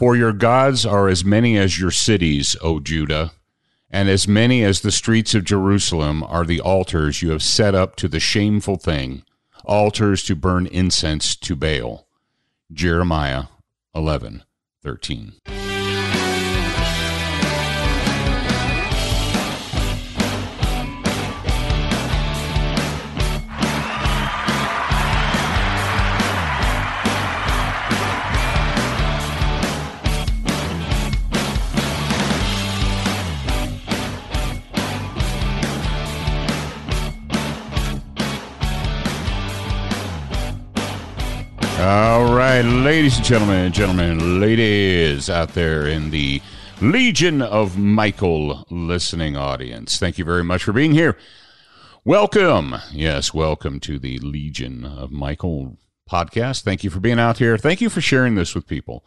For your gods are as many as your cities, O Judah, and as many as the streets of Jerusalem are the altars you have set up to the shameful thing, altars to burn incense to Baal. Jeremiah 11 13. Right, ladies and gentlemen, gentlemen, ladies out there in the Legion of Michael listening audience, thank you very much for being here. Welcome, yes, welcome to the Legion of Michael podcast. Thank you for being out here. Thank you for sharing this with people.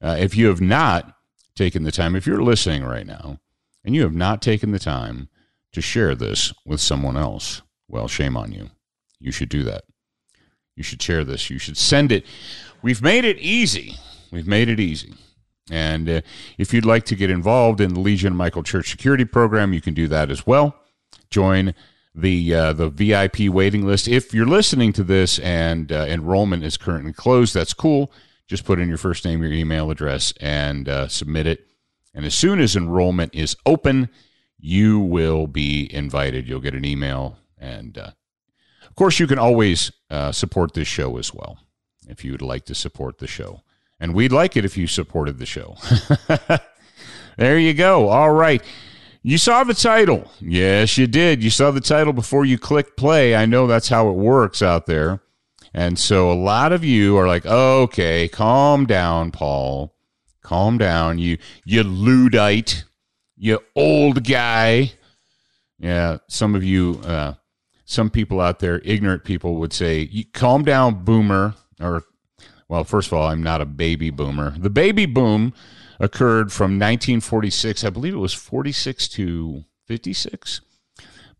Uh, if you have not taken the time, if you're listening right now and you have not taken the time to share this with someone else, well, shame on you. You should do that. You should share this. You should send it. We've made it easy. We've made it easy. And uh, if you'd like to get involved in the Legion Michael Church Security Program, you can do that as well. Join the uh, the VIP waiting list. If you're listening to this and uh, enrollment is currently closed, that's cool. Just put in your first name, your email address, and uh, submit it. And as soon as enrollment is open, you will be invited. You'll get an email and uh, of course, you can always uh, support this show as well if you would like to support the show. And we'd like it if you supported the show. there you go. All right. You saw the title. Yes, you did. You saw the title before you clicked play. I know that's how it works out there. And so a lot of you are like, okay, calm down, Paul. Calm down. You you Luddite. You old guy. Yeah, some of you uh, some people out there, ignorant people, would say, calm down, boomer. Or, well, first of all, I'm not a baby boomer. The baby boom occurred from 1946, I believe it was 46 to 56.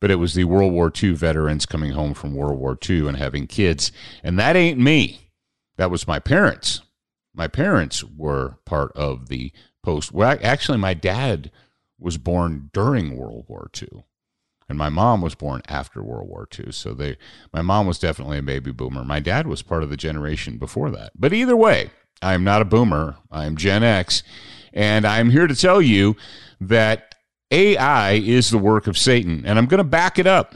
But it was the World War II veterans coming home from World War II and having kids. And that ain't me. That was my parents. My parents were part of the post. Well, actually, my dad was born during World War II and my mom was born after World War II. So they, my mom was definitely a baby boomer. My dad was part of the generation before that. But either way, I am not a boomer. I am Gen X, and I'm here to tell you that AI is the work of Satan, and I'm going to back it up.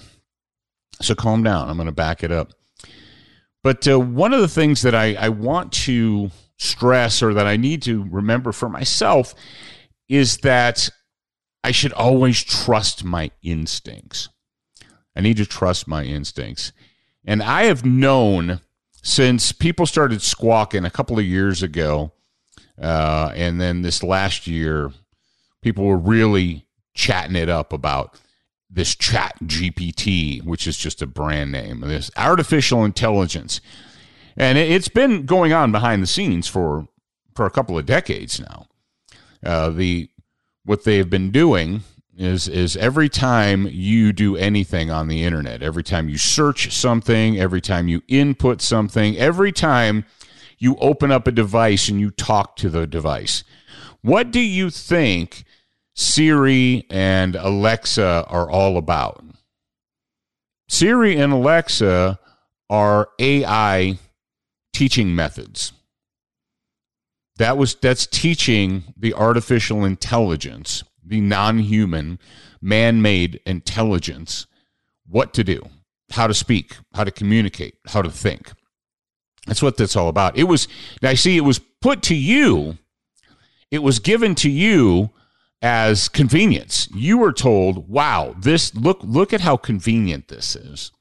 So calm down. I'm going to back it up. But uh, one of the things that I, I want to stress or that I need to remember for myself is that I should always trust my instincts. I need to trust my instincts. And I have known since people started squawking a couple of years ago, uh, and then this last year, people were really chatting it up about this chat GPT, which is just a brand name, this artificial intelligence. And it's been going on behind the scenes for, for a couple of decades now. Uh, the what they've been doing is is every time you do anything on the internet, every time you search something, every time you input something, every time you open up a device and you talk to the device. What do you think Siri and Alexa are all about? Siri and Alexa are AI teaching methods that was that's teaching the artificial intelligence the non-human man-made intelligence what to do how to speak how to communicate how to think. That's what that's all about. It was i see it was put to you it was given to you as convenience. You were told wow this look look at how convenient this is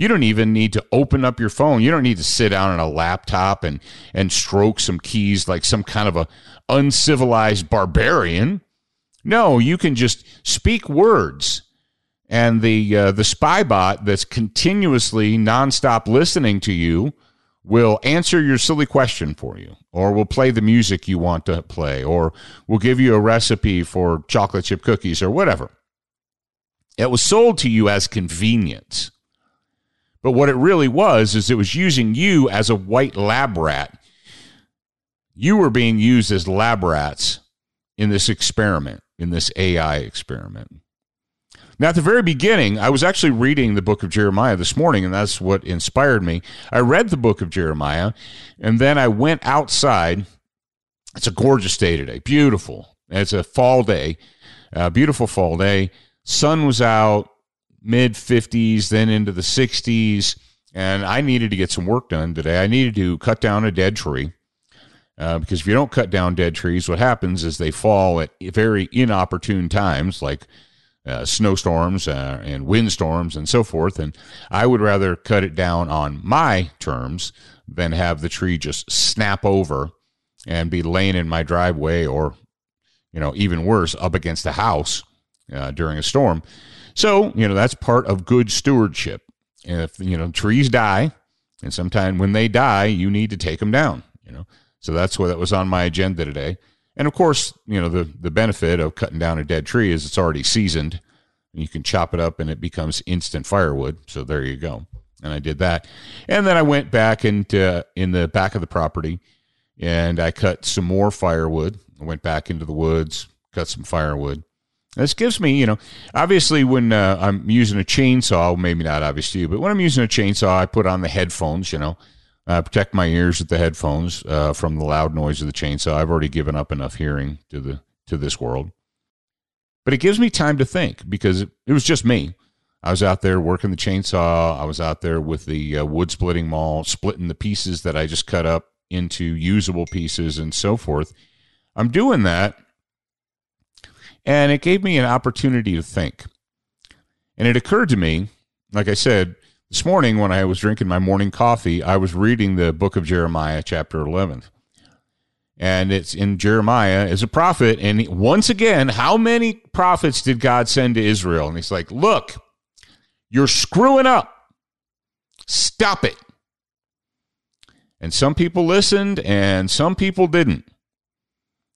You don't even need to open up your phone. You don't need to sit down on a laptop and and stroke some keys like some kind of a uncivilized barbarian. No, you can just speak words, and the uh, the spy bot that's continuously nonstop listening to you will answer your silly question for you, or will play the music you want to play, or will give you a recipe for chocolate chip cookies, or whatever. It was sold to you as convenience. But what it really was is it was using you as a white lab rat. You were being used as lab rats in this experiment, in this AI experiment. Now, at the very beginning, I was actually reading the book of Jeremiah this morning, and that's what inspired me. I read the book of Jeremiah, and then I went outside. It's a gorgeous day today, beautiful. It's a fall day, a beautiful fall day. Sun was out, mid 50s, then into the 60s, and I needed to get some work done today. I needed to cut down a dead tree. Uh, because if you don't cut down dead trees, what happens is they fall at very inopportune times, like uh, snowstorms uh, and windstorms and so forth. And I would rather cut it down on my terms than have the tree just snap over and be laying in my driveway or, you know, even worse, up against a house uh, during a storm. So, you know, that's part of good stewardship. If, you know, trees die, and sometimes when they die, you need to take them down, you know. So that's what that was on my agenda today. And of course, you know, the, the benefit of cutting down a dead tree is it's already seasoned. You can chop it up and it becomes instant firewood. So there you go. And I did that. And then I went back into in the back of the property and I cut some more firewood. I went back into the woods, cut some firewood. This gives me, you know, obviously when uh, I'm using a chainsaw, maybe not obvious to you, but when I'm using a chainsaw, I put on the headphones, you know, uh, protect my ears with the headphones uh, from the loud noise of the chainsaw. I've already given up enough hearing to the to this world, but it gives me time to think because it, was just me. I was out there working the chainsaw. I was out there with the uh, wood splitting maul, splitting the pieces that I just cut up into usable pieces and so forth. I'm doing that, and it gave me an opportunity to think. And it occurred to me, like I said, this morning, when I was drinking my morning coffee, I was reading the book of Jeremiah, chapter 11. And it's in Jeremiah as a prophet. And once again, how many prophets did God send to Israel? And he's like, Look, you're screwing up. Stop it. And some people listened and some people didn't.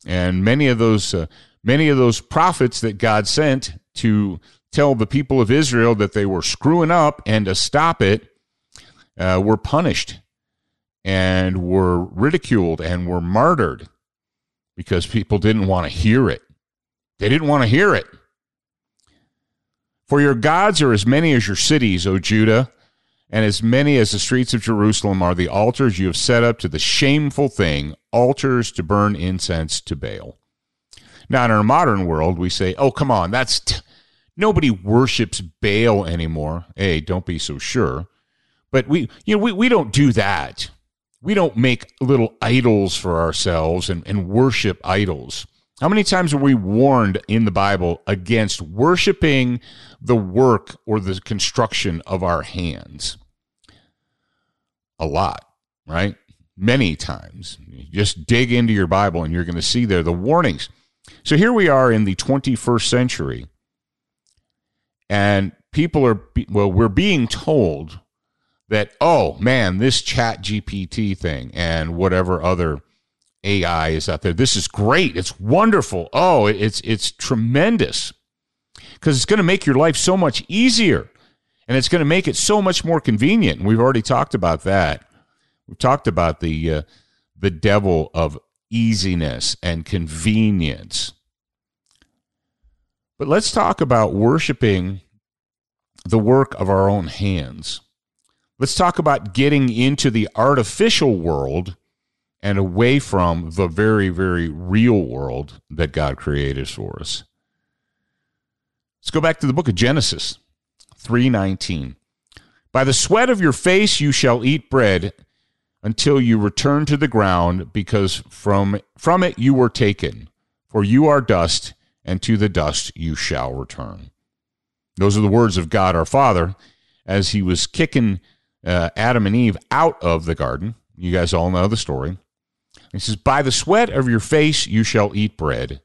And many of those uh, many of those prophets that God sent to tell the people of Israel that they were screwing up and to stop it uh, were punished and were ridiculed and were martyred because people didn't want to hear it. They didn't want to hear it. For your gods are as many as your cities, O Judah, and as many as the streets of Jerusalem are the altars you have set up to the shameful thing, altars to burn incense to Baal. Now, in our modern world, we say, oh, come on, that's. T- Nobody worships Baal anymore. Hey, don't be so sure. But we, you know, we, we don't do that. We don't make little idols for ourselves and, and worship idols. How many times are we warned in the Bible against worshiping the work or the construction of our hands? A lot, right? Many times. Just dig into your Bible and you're going to see there the warnings. So here we are in the 21st century and people are well we're being told that oh man this chat gpt thing and whatever other ai is out there this is great. It's wonderful. Oh it's it's tremendous. Because it's going to make your life so much easier and it's going to make it so much more convenient. And we've already talked about that. We've talked about the uh, the devil of easiness and convenience but let's talk about worshiping the work of our own hands. Let's talk about getting into the artificial world and away from the very, very real world that God created for us. Let's go back to the book of Genesis 3:19. By the sweat of your face you shall eat bread until you return to the ground because from from it you were taken for you are dust and to the dust you shall return. Those are the words of God our Father. as he was kicking uh, Adam and Eve out of the garden. You guys all know the story. He says, By the sweat of your face you shall eat bread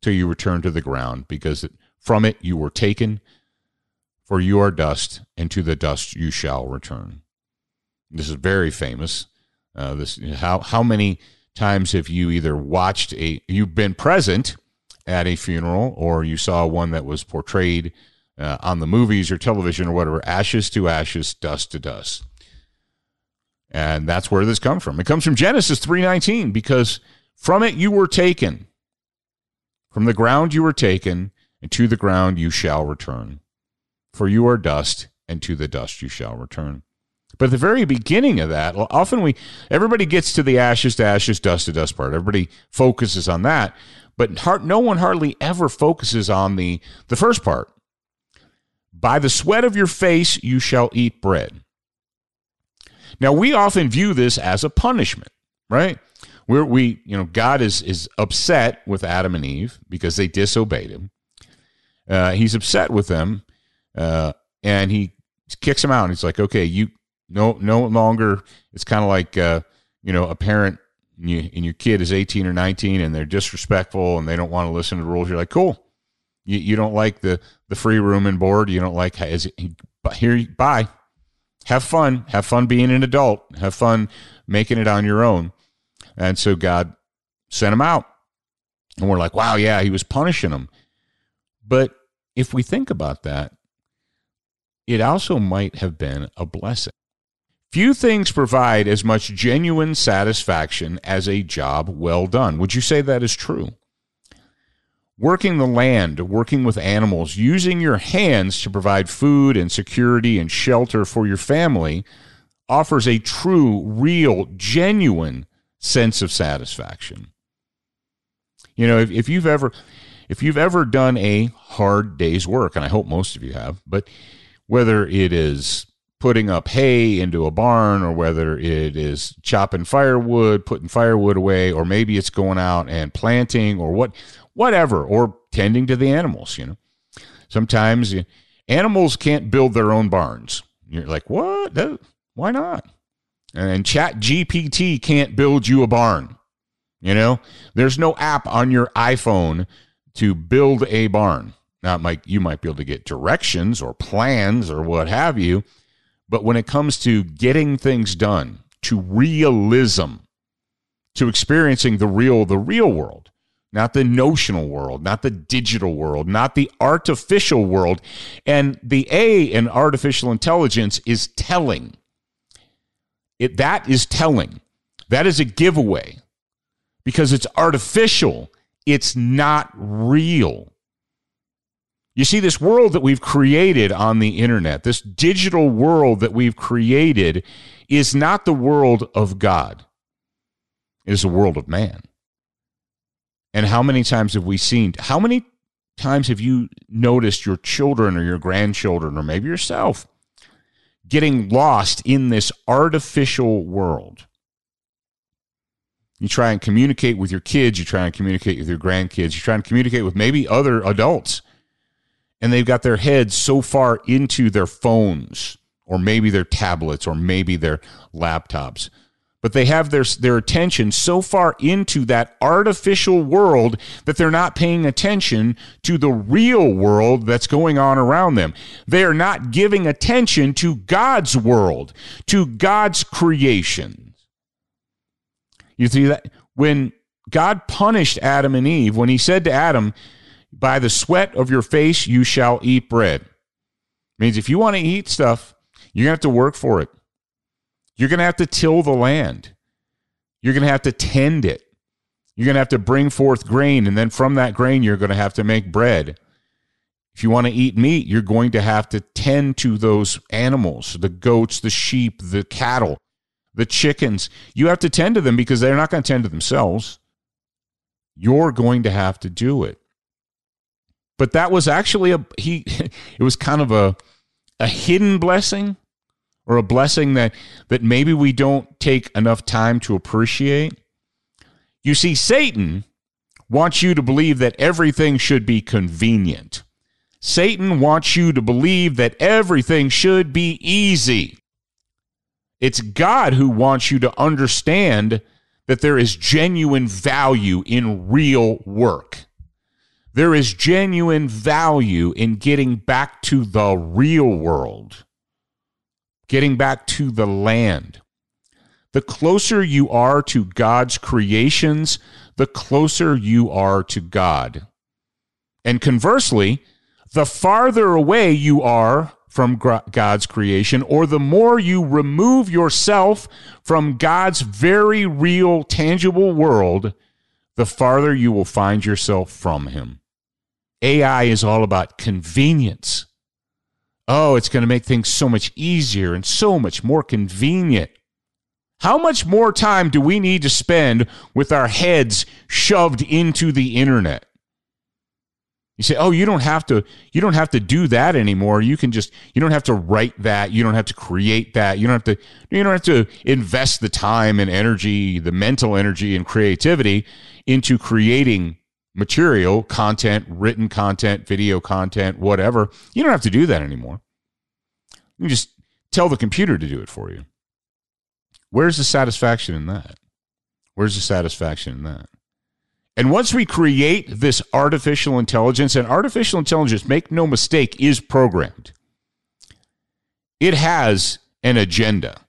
till you return to the ground, because from it you were taken, for you are dust, and to the dust you shall return. This is very famous. Uh, this how how many times have you either watched a you've been present at a funeral or you saw one that was portrayed uh, on the movies or television or whatever ashes to ashes dust to dust. And that's where this comes from. It comes from genesis 3.19 because from it you were taken. From the ground you were taken and to the ground you shall return. For you are dust and to the dust you shall return but at the very beginning of that, often we everybody gets to the ashes to ashes, dust to dust part. Everybody focuses on that, but no one hardly ever focuses on the the first part. By the sweat of your face you shall eat bread. Now we often view this as a punishment, right? Where we, you know, God is is upset with Adam and Eve because they disobeyed Him. Uh, he's upset with them, uh, and he kicks them out. And he's like, "Okay, you no, no longer. It's kind of like uh, you know a parent and, you, and your kid is 18 or 19 and they're disrespectful and they don't want to listen to the rules. You're like, cool. You, you don't like the the free room and board. You don't like it, here. Bye. Have fun. Have fun being an adult. Have fun making it on your own. And so God sent him out. And we're like, wow, yeah, he was punishing them. But if we think about that, it also might have been a blessing. Few things provide as much genuine satisfaction as a job well done. Would you say that is true? Working the land, working with animals, using your hands to provide food and security and shelter for your family offers a true, real, genuine sense of satisfaction. You know, if, if you've ever if you've ever done a hard day's work, and I hope most of you have, but whether it is putting up hay into a barn or whether it is chopping firewood, putting firewood away, or maybe it's going out and planting or what whatever, or tending to the animals, you know. Sometimes animals can't build their own barns. You're like, what? Why not? And Chat GPT can't build you a barn. You know, there's no app on your iPhone to build a barn. Now, Mike, you might be able to get directions or plans or what have you, but when it comes to getting things done, to realism, to experiencing the real, the real world, not the notional world, not the digital world, not the artificial world. And the A in artificial intelligence is telling. It, that is telling. That is a giveaway because it's artificial. It's not real. You see, this world that we've created on the internet, this digital world that we've created, is not the world of God. It is the world of man. And how many times have we seen, how many times have you noticed your children or your grandchildren or maybe yourself getting lost in this artificial world? You try and communicate with your kids, you try and communicate with your grandkids, you try and communicate with maybe other adults and they've got their heads so far into their phones or maybe their tablets or maybe their laptops but they have their their attention so far into that artificial world that they're not paying attention to the real world that's going on around them. They are not giving attention to God's world, to God's creation. You see that when God punished Adam and Eve, when he said to Adam, by the sweat of your face you shall eat bread. Means if you want to eat stuff, you're going to have to work for it. You're going to have to till the land. You're going to have to tend it. You're going to have to bring forth grain, and then from that grain, you're going to have to make bread. If you want to eat meat, you're going to have to tend to those animals the goats, the sheep, the cattle, the chickens. You have to tend to them because they're not going to tend to themselves. You're going to have to do it but that was actually a he it was kind of a a hidden blessing or a blessing that that maybe we don't take enough time to appreciate you see satan wants you to believe that everything should be convenient Satan wants you to believe that everything should be easy. It's God who wants you to understand that there is genuine value in real work. There is genuine value in getting back to the real world, getting back to the land. The closer you are to God's creations, the closer you are to God. And conversely, the farther away you are from God's creation, or the more you remove yourself from God's very real, tangible world, the farther you will find yourself from Him. AI is all about convenience. Oh, it's going to make things so much easier and so much more convenient. How much more time do we need to spend with our heads shoved into the internet? You say, "Oh, you don't have to you don't have to do that anymore. You can just you don't have to write that. You don't have to create that. You don't have to you don't have to invest the time and energy, the mental energy and creativity into creating material, content, written content, video content, whatever. You don't have to do that anymore. You just tell the computer to do it for you. Where's the satisfaction in that? Where's the satisfaction in that? And once we create this artificial intelligence, and artificial intelligence, make no mistake, is programmed, it has an agenda.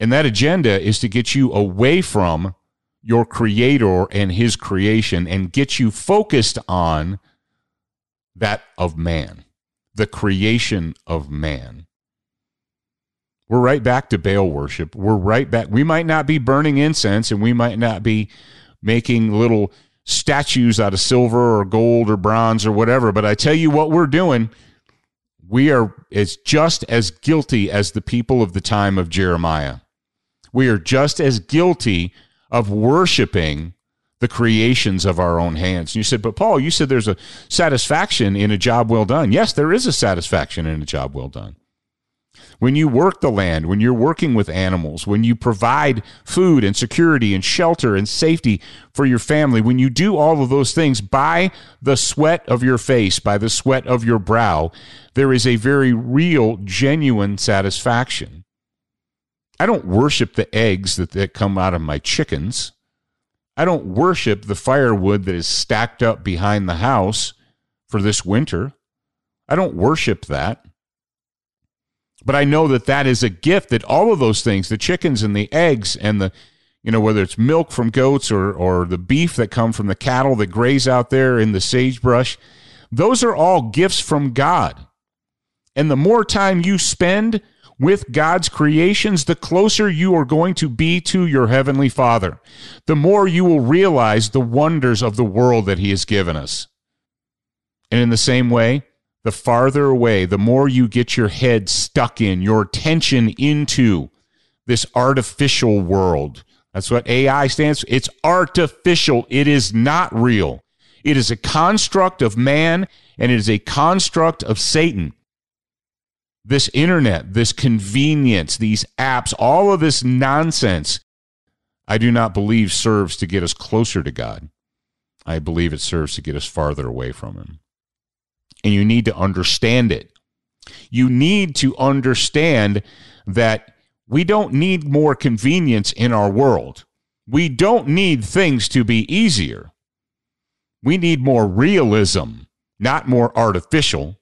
And that agenda is to get you away from your creator and his creation and get you focused on that of man, the creation of man. We're right back to Baal worship. We're right back. We might not be burning incense and we might not be making little statues out of silver or gold or bronze or whatever. But I tell you what we're doing. We are as just as guilty as the people of the time of Jeremiah. We are just as guilty of worshiping the creations of our own hands. And you said, but Paul, you said there's a satisfaction in a job well done. Yes, there is a satisfaction in a job well done when you work the land, when you're working with animals, when you provide food and security and shelter and safety for your family, when you do all of those things by the sweat of your face, by the sweat of your brow, there is a very real, genuine satisfaction. I don't worship the eggs that, that come out of my chickens. I don't worship the firewood that is stacked up behind the house for this winter. I don't worship that. But I know that that is a gift that all of those things, the chickens and the eggs and the, you know, whether it's milk from goats or, or the beef that come from the cattle that graze out there in the sagebrush, those are all gifts from God. And the more time you spend with God's creations, the closer you are going to be to your Heavenly Father. The more you will realize the wonders of the world that He has given us. And in the same way, the farther away, the more you get your head stuck in, your attention into this artificial world. That's what AI stands for. It's artificial. It is not real. It is a construct of man and it is a construct of Satan. This internet, this convenience, these apps, all of this nonsense, I do not believe serves to get us closer to God. I believe it serves to get us farther away from Him and you need to understand it. You need to understand that we don't need more convenience in our world. We don't need things to be easier. We need more realism, not more artificial.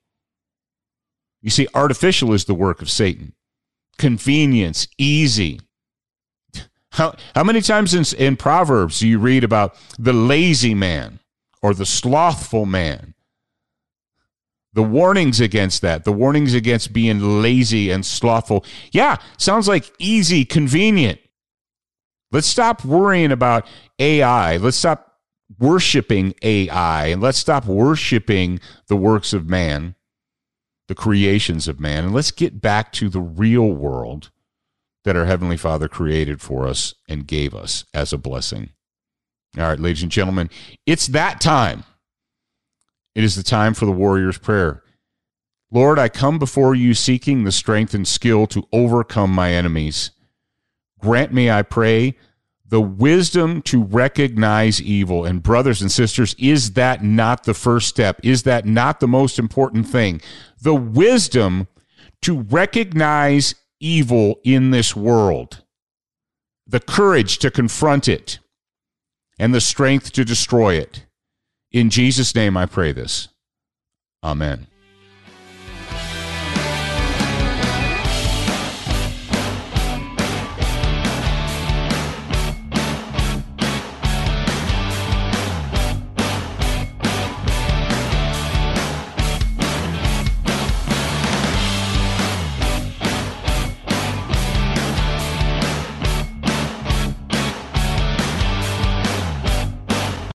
You see, artificial is the work of Satan. Convenience, easy. How, how many times in, in Proverbs do you read about the lazy man or the slothful man? The warnings against that, the warnings against being lazy and slothful. Yeah, sounds like easy, convenient. Let's stop worrying about AI. Let's stop worshiping AI and let's stop worshiping the works of man, the creations of man, and let's get back to the real world that our Heavenly Father created for us and gave us as a blessing. All right, ladies and gentlemen, it's that time. It is the time for the warrior's prayer. Lord, I come before you seeking the strength and skill to overcome my enemies. Grant me, I pray, the wisdom to recognize evil. And, brothers and sisters, is that not the first step? Is that not the most important thing? The wisdom to recognize evil in this world, the courage to confront it, and the strength to destroy it. In Jesus' name, I pray this. Amen.